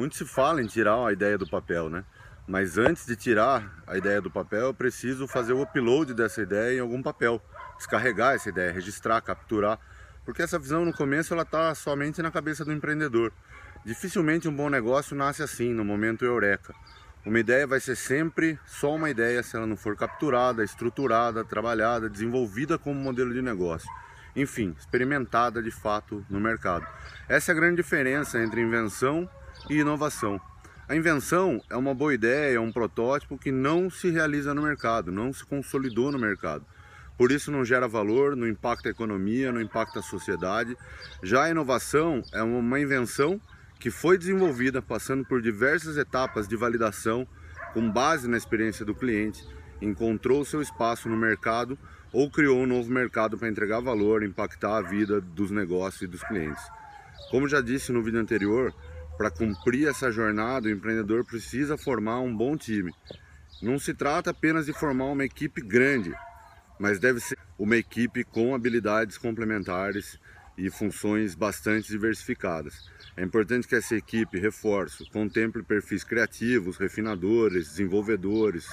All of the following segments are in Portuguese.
Muito se fala em tirar a ideia do papel, né? Mas antes de tirar a ideia do papel, eu preciso fazer o upload dessa ideia em algum papel, descarregar essa ideia, registrar, capturar, porque essa visão no começo ela está somente na cabeça do empreendedor. Dificilmente um bom negócio nasce assim, no momento eureka. Uma ideia vai ser sempre só uma ideia se ela não for capturada, estruturada, trabalhada, desenvolvida como modelo de negócio. Enfim, experimentada de fato no mercado. Essa é a grande diferença entre invenção e inovação. A invenção é uma boa ideia, é um protótipo que não se realiza no mercado, não se consolidou no mercado. Por isso não gera valor, não impacta a economia, não impacta a sociedade. Já a inovação é uma invenção que foi desenvolvida passando por diversas etapas de validação com base na experiência do cliente, encontrou seu espaço no mercado ou criou um novo mercado para entregar valor, impactar a vida dos negócios e dos clientes. Como já disse no vídeo anterior, para cumprir essa jornada, o empreendedor precisa formar um bom time. Não se trata apenas de formar uma equipe grande, mas deve ser uma equipe com habilidades complementares e funções bastante diversificadas. É importante que essa equipe, reforço, contemple perfis criativos, refinadores, desenvolvedores,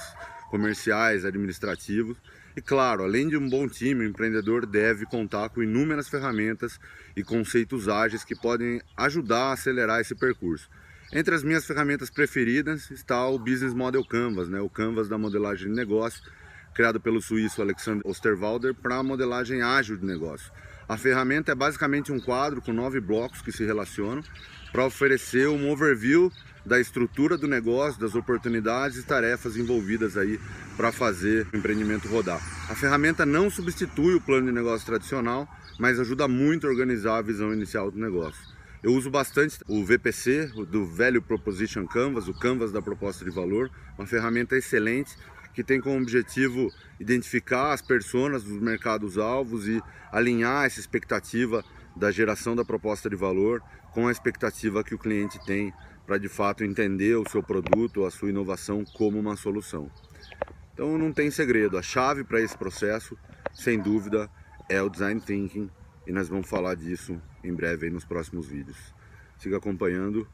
comerciais, administrativos. E claro, além de um bom time, o empreendedor deve contar com inúmeras ferramentas e conceitos ágeis que podem ajudar a acelerar esse percurso. Entre as minhas ferramentas preferidas está o Business Model Canvas, né? o Canvas da modelagem de negócio, criado pelo suíço Alexander Osterwalder para a modelagem ágil de negócio. A ferramenta é basicamente um quadro com nove blocos que se relacionam para oferecer um overview da estrutura do negócio, das oportunidades e tarefas envolvidas aí para fazer o empreendimento rodar. A ferramenta não substitui o plano de negócio tradicional, mas ajuda muito a organizar a visão inicial do negócio. Eu uso bastante o VPC, do Value Proposition Canvas, o Canvas da proposta de valor, uma ferramenta excelente que tem como objetivo identificar as personas dos mercados alvos e alinhar essa expectativa da geração da proposta de valor com a expectativa que o cliente tem para de fato entender o seu produto, a sua inovação como uma solução. Então não tem segredo, a chave para esse processo, sem dúvida, é o design thinking e nós vamos falar disso em breve nos próximos vídeos. Siga acompanhando,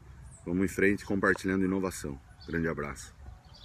vamos em frente compartilhando inovação. Grande abraço.